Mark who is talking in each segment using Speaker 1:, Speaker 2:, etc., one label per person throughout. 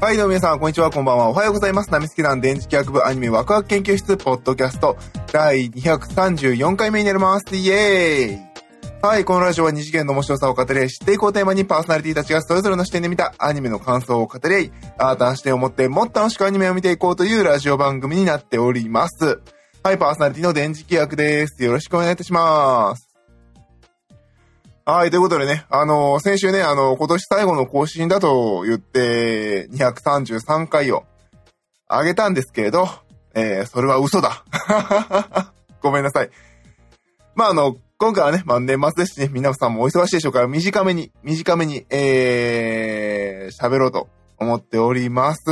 Speaker 1: はい、どうも皆さん、こんにちは、こんばんは。おはようございます。ナミスケ団電磁気学部アニメワクワク研究室ポッドキャスト第234回目になります。イエーイはい、このラジオは二次元の面白さを語り合い、知っていこうテーマにパーソナリティたちがそれぞれの視点で見たアニメの感想を語り合い、新たな視点を持ってもっと楽しくアニメを見ていこうというラジオ番組になっております。はい、パーソナリティの電磁気学です。よろしくお願いいたします。はい、ということでね、あの先週ね、あの今年最後の更新だと言って、233回を上げたんですけれど、えー、それは嘘だ。ごめんなさい。まあ、あの、今回はね、まあ、年末ですしね、皆さんもお忙しいでしょうから、短めに、短めに、えー、喋ろうと思っております。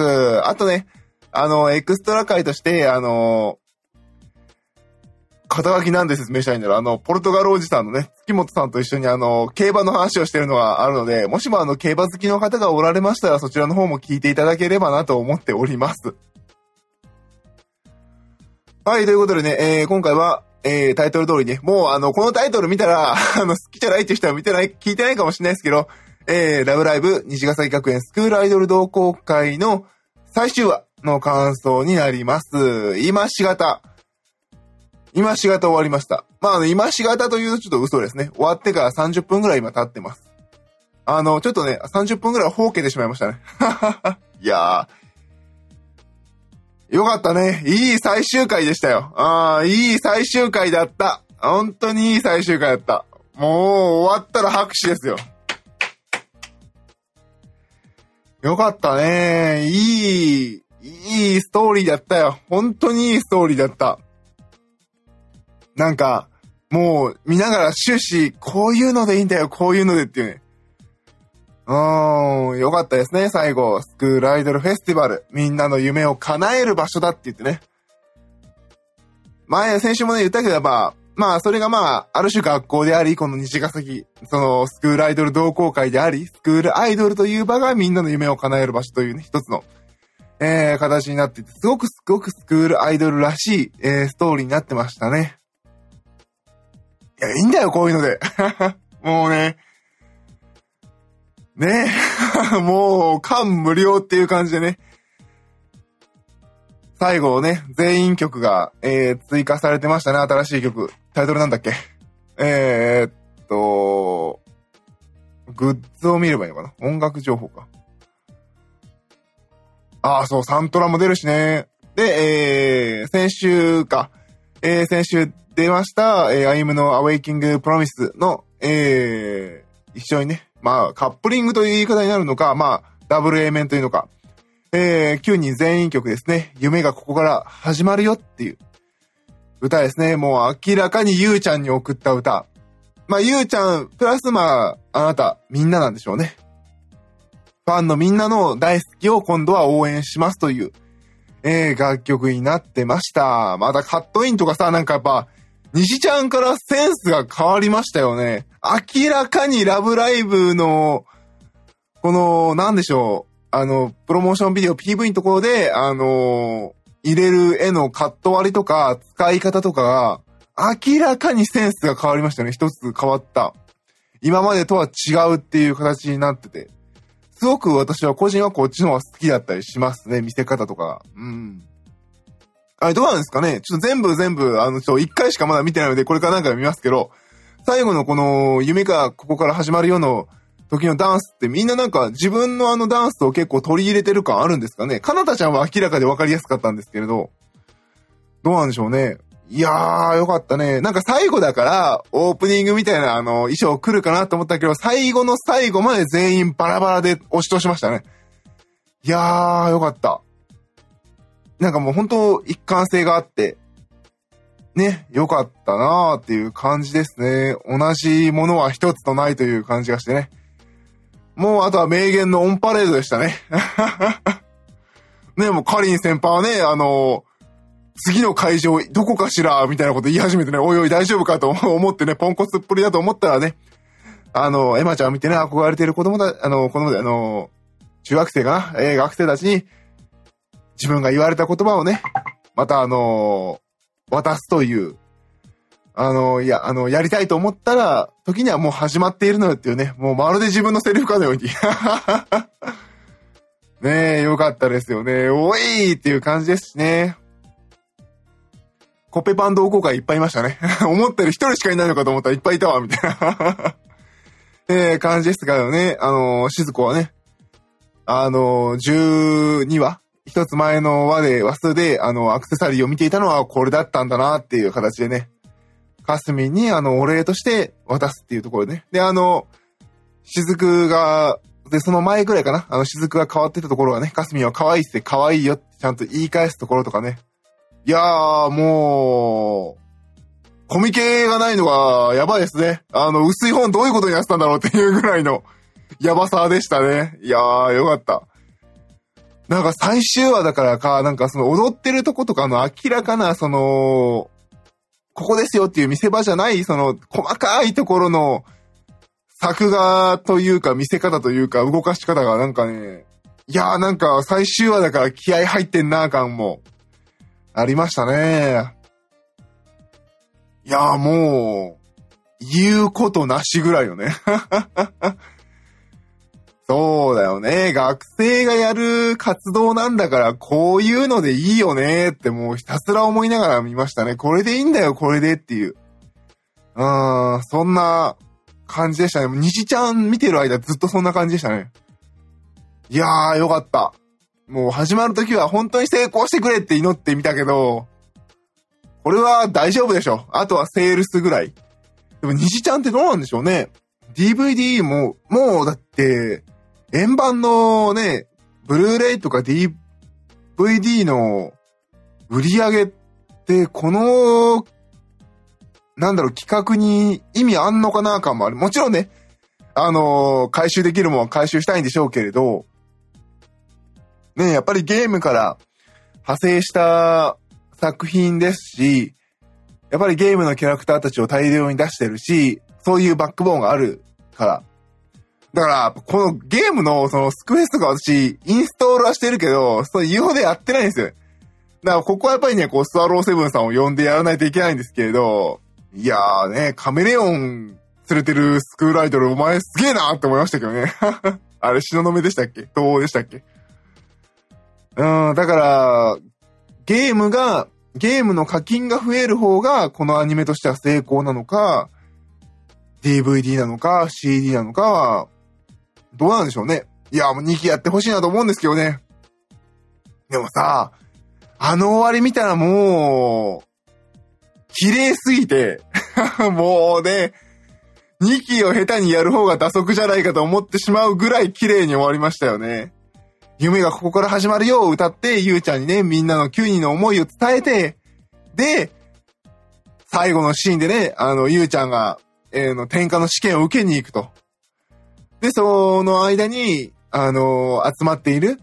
Speaker 1: あとね、あの、エクストラ回として、あの、肩書きなんで説明したいんだろう。あの、ポルトガルおじさんのね、月本さんと一緒にあの、競馬の話をしてるのがあるので、もしもあの、競馬好きの方がおられましたら、そちらの方も聞いていただければなと思っております。はい、ということでね、えー、今回は、えー、タイトル通りね、もうあの、このタイトル見たら、あの、好きじゃないっていう人は見てない、聞いてないかもしれないですけど、えー、ラブライブ、虹ヶ崎学園スクールアイドル同好会の最終話の感想になります。今しがた。今しがた終わりました。まあ、の、今しがたというとちょっと嘘ですね。終わってから30分ぐらい今経ってます。あの、ちょっとね、30分ぐらいほうけてしまいましたね。いやー。よかったね。いい最終回でしたよ。ああ、いい最終回だった。本当にいい最終回だった。もう終わったら拍手ですよ。よかったね。いい、いいストーリーだったよ。本当にいいストーリーだった。なんか、もう見ながら終始、こういうのでいいんだよ、こういうのでっていうね。うーん、よかったですね、最後。スクールアイドルフェスティバル。みんなの夢を叶える場所だって言ってね。前、先週もね、言ったけど、まあ、まあ、それがまあ、ある種学校であり、この西ヶ崎、その、スクールアイドル同好会であり、スクールアイドルという場がみんなの夢を叶える場所というね、一つの、えー、形になっていて、すごくすごくスクールアイドルらしい、えー、ストーリーになってましたね。いや、いいんだよ、こういうので。もうね、ね もう、感無量っていう感じでね。最後ね、全員曲が、えー、追加されてましたね、新しい曲。タイトルなんだっけ？えー、っと、グッズを見ればいいのかな？音楽情報か。ああ、そう、サントラも出るしね。で、えー、先週か。えー、先週出ました、えー、アイムのアウェイキングプロミスの、えー、一緒にね、まあ、カップリングという言い方になるのか、まあ、ダブル A 面というのか、えー、9人全員曲ですね。夢がここから始まるよっていう歌ですね。もう明らかにゆうちゃんに送った歌。まあ、ゆうちゃん、プラスまあ、あなた、みんななんでしょうね。ファンのみんなの大好きを今度は応援しますという、えー、楽曲になってました。またカットインとかさ、なんかやっぱ、西ちゃんからセンスが変わりましたよね。明らかにラブライブの、この、なんでしょう、あの、プロモーションビデオ PV のところで、あの、入れる絵のカット割りとか、使い方とかが、明らかにセンスが変わりましたね。一つ変わった。今までとは違うっていう形になってて。すごく私は個人はこっちの方が好きだったりしますね。見せ方とか。うん。あれどうなんですかね？ちょっと全部全部、あの、ちょ、一回しかまだ見てないので、これから何回も見ますけど、最後のこの、夢がここから始まるよの時のダンスってみんななんか自分のあのダンスを結構取り入れてる感あるんですかね？かなたちゃんは明らかで分かりやすかったんですけれど、どうなんでしょうね？いやー、よかったね。なんか最後だから、オープニングみたいなあの、衣装来るかなと思ったけど、最後の最後まで全員バラバラで押し通しましたね。いやー、よかった。なんかもう本当一貫性があって、ね、よかったなーっていう感じですね。同じものは一つとないという感じがしてね。もうあとは名言のオンパレードでしたね。ね、もうカリン先輩はね、あの次の会場どこかしらみたいなこと言い始めてね、おいおい大丈夫かと 思ってね、ポンコツっぷりだと思ったらね、あの、エマちゃん見てね、憧れてる子供だ、あの、子供で、あの、中学生かな、えー、学生たちに、自分が言われた言葉をね、またあの渡すという、あの、いや、あの、やりたいと思ったら、時にはもう始まっているのよっていうね、もうまるで自分のセリフかのように。ねえ、よかったですよね。おいっていう感じですしね。コペパン同好会いっぱいいましたね。思ったより一人しかいないのかと思ったらいっぱいいたわ、みたいな。えー、感じですからね。あのー、静子はね、あのー、12話一つ前の話で、話数で、あの、アクセサリーを見ていたのはこれだったんだなっていう形でね、かすみに、あの、お礼として渡すっていうところでね。で、あの、雫が、で、その前ぐらいかな。あの、雫が変わってたところがね、かすみは可愛いって可愛いよってちゃんと言い返すところとかね。いやー、もう、コミケがないのがやばいですね。あの、薄い本どういうことになってたんだろうっていうぐらいのやばさでしたね。いやー、よかった。なんか最終話だからか、なんかその踊ってるとことかの明らかな、その、ここですよっていう見せ場じゃない、その細かいところの作画というか見せ方というか動かし方がなんかね、いやーなんか最終話だから気合入ってんな感もありましたね。いやもう、言うことなしぐらいよね。そうだよね。学生がやる活動なんだから、こういうのでいいよねってもうひたすら思いながら見ましたね。これでいいんだよ、これでっていう。うーん、そんな感じでしたね。西ちゃん見てる間ずっとそんな感じでしたね。いやー、よかった。もう始まる時は本当に成功してくれって祈ってみたけど、これは大丈夫でしょ。あとはセールスぐらい。でも西ちゃんってどうなんでしょうね。DVD も、もうだって、円盤のね、ブルーレイとか DVD の売り上げって、この、なんだろう、企画に意味あんのかな感もある。もちろんね、あのー、回収できるもんは回収したいんでしょうけれど、ね、やっぱりゲームから派生した作品ですし、やっぱりゲームのキャラクターたちを大量に出してるし、そういうバックボーンがあるから、だから、このゲームのそのスクフェスとか私、インストールはしてるけど、その UFO でやってないんですよ。だからここはやっぱりね、こう、スワローセブンさんを呼んでやらないといけないんですけれど、いやーね、カメレオン連れてるスクールアイドルお前すげえなーって思いましたけどね。あれ、東雲でしたっけ？東欧でしたっけ？うん、だから、ゲームが、ゲームの課金が増える方が、このアニメとしては成功なのか、DVD なのか、CD なのかは、どうなんでしょうね。いや、もう2期やってほしいなと思うんですけどね。でもさ、あの終わり見たらもう、綺麗すぎて もうね、2期を下手にやる方が打足じゃないかと思ってしまうぐらい綺麗に終わりましたよね。夢がここから始まるよう歌って、ゆうちゃんにね、みんなの9人の思いを伝えて、で、最後のシーンでね、あの、ゆうちゃんが、えー、の、天下の試験を受けに行くと。で、その間に、あの、集まっている、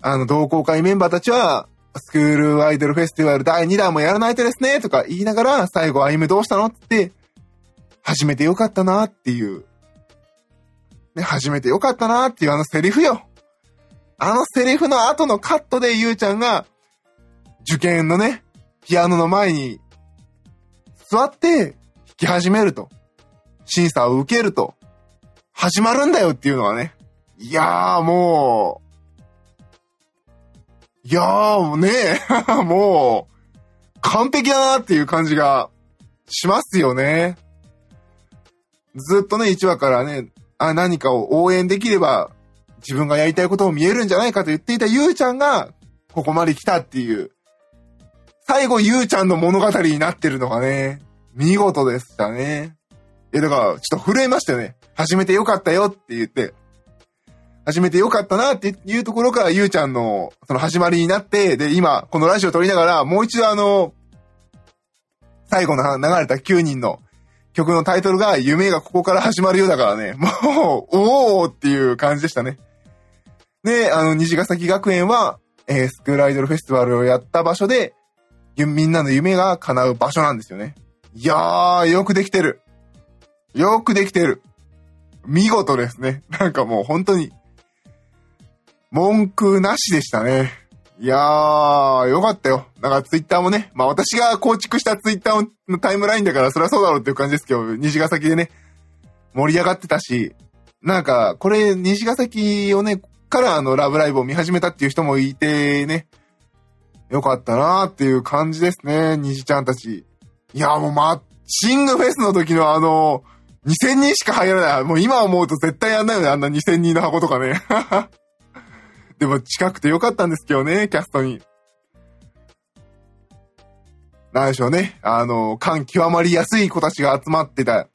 Speaker 1: あの、同好会メンバーたちは、スクールアイドルフェスティバル第2弾もやらないとですね、とか言いながら、最後、あゆめどうしたのって、始めてよかったなっていう。ね、始めてよかったなっていうあのセリフよ。あのセリフの後のカットでゆうちゃんが、受験のね、ピアノの前に座って弾き始めると。審査を受けると。始まるんだよっていうのはね。いやーもう、いやーもうね、もう、完璧だなっていう感じがしますよね。ずっとね、1話からね、あ、何かを応援できれば、自分がやりたいことも見えるんじゃないかと言っていたゆうちゃんが、ここまで来たっていう、最後ゆうちゃんの物語になってるのがね、見事でしたね。いや、だから、ちょっと震えましたよね。始めてよかったよって言って、始めてよかったなっていうところからゆうちゃんのその始まりになって、で、今、このラジオ撮りながら、もう一度あの、最後の流れた9人の曲のタイトルが、夢がここから始まるようだからね、もう、おーっていう感じでしたね。で、あの、虹ヶ崎学園は、えー、スクールアイドルフェスティバルをやった場所で、みんなの夢が叶う場所なんですよね。いやー、よくできてる。よくできてる。見事ですね。なんかもう本当に、文句なしでしたね。いやー、よかったよ。なんかツイッターもね、まあ私が構築したツイッターのタイムラインだからそりゃそうだろうっていう感じですけど、虹ヶ崎でね、盛り上がってたし、なんか、これ、虹ヶ崎をね、からあの、ラブライブを見始めたっていう人もいてね、よかったなーっていう感じですね、虹ちゃんたち。いや、もうマッチングフェスの時のあの、2000人しか入らない。もう今思うと絶対やんないよね、あんな2000人の箱とかね。でも近くてよかったんですけどね、キャストに。なんでしょうね。あの、感極まりやすい子たちが集まってた。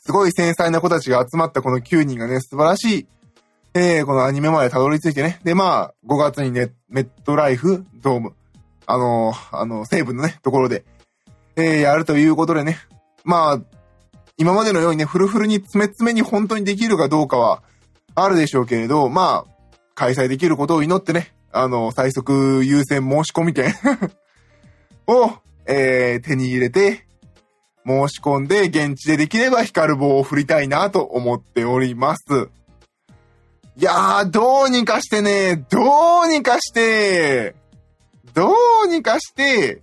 Speaker 1: すごい繊細な子たちが集まったこの9人がね、素晴らしい、えー、このアニメまでたどり着いてね。で、まあ、5月にね、メットライフドーム、あの、あの、西部のね、ところで、えー、やるということでね。まあ、今までのようにね、フルフルに詰め詰めに本当にできるかどうかは、あるでしょうけれど、まあ、開催できることを祈ってね、あの、最速優先申し込み券 を、えー、手に入れて、申し込んで、現地でできれば光る棒を振りたいなと思っております。いやー、どうにかしてね、どうにかして、どうにかして、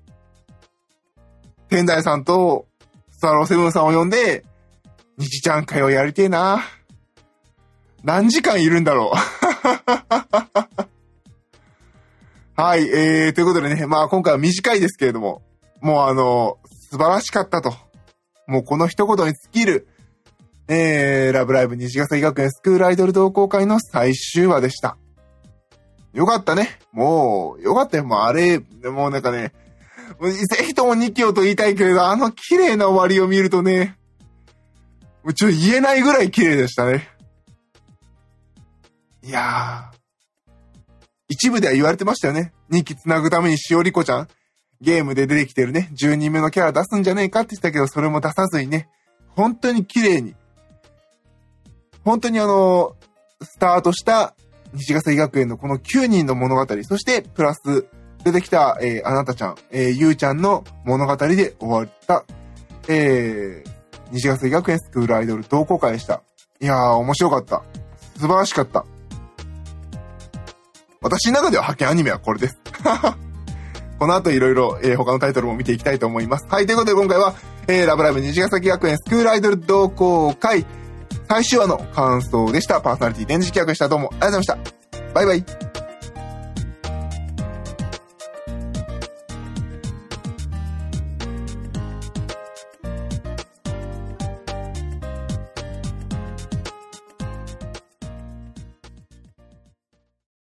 Speaker 1: 天台さんとスワローセブンさんを呼んで、日ちゃん会をやりてえな。何時間いるんだろう はい、えー、ということでね、まあ今回は短いですけれども、もうあの、素晴らしかったと。もうこの一言に尽きる、えー、ラブライブ虹ヶ崎学園スクールアイドル同好会の最終話でした。よかったね。もう、よかったよ。もうあれ、もうなんかね、ぜひとも2期をと言いたいけれど、あの綺麗な終わりを見るとね、ちょ言えないぐらい綺麗でしたね。いやー。一部では言われてましたよね。2期繋ぐためにしおりこちゃん、ゲームで出てきてるね、10人目のキャラ出すんじゃねえかって言ったけど、それも出さずにね、本当に綺麗に、本当にあの、スタートした西ヶ崎学園のこの9人の物語、そしてプラス出てきた、えー、あなたちゃん、えー、ゆうちゃんの物語で終わった、えー、西ヶ崎学園スクールアイドル同好会でした。いやー、面白かった。素晴らしかった。私の中では派遣アニメはこれです。この後いろいろ、えー、他のタイトルも見ていきたいと思います。はい、ということで今回は、えー、ラブライブ虹ヶ崎学園スクールアイドル同好会最終話の感想でした。パーソナリティ電磁気役でした。どうもありがとうございました。バイバイ。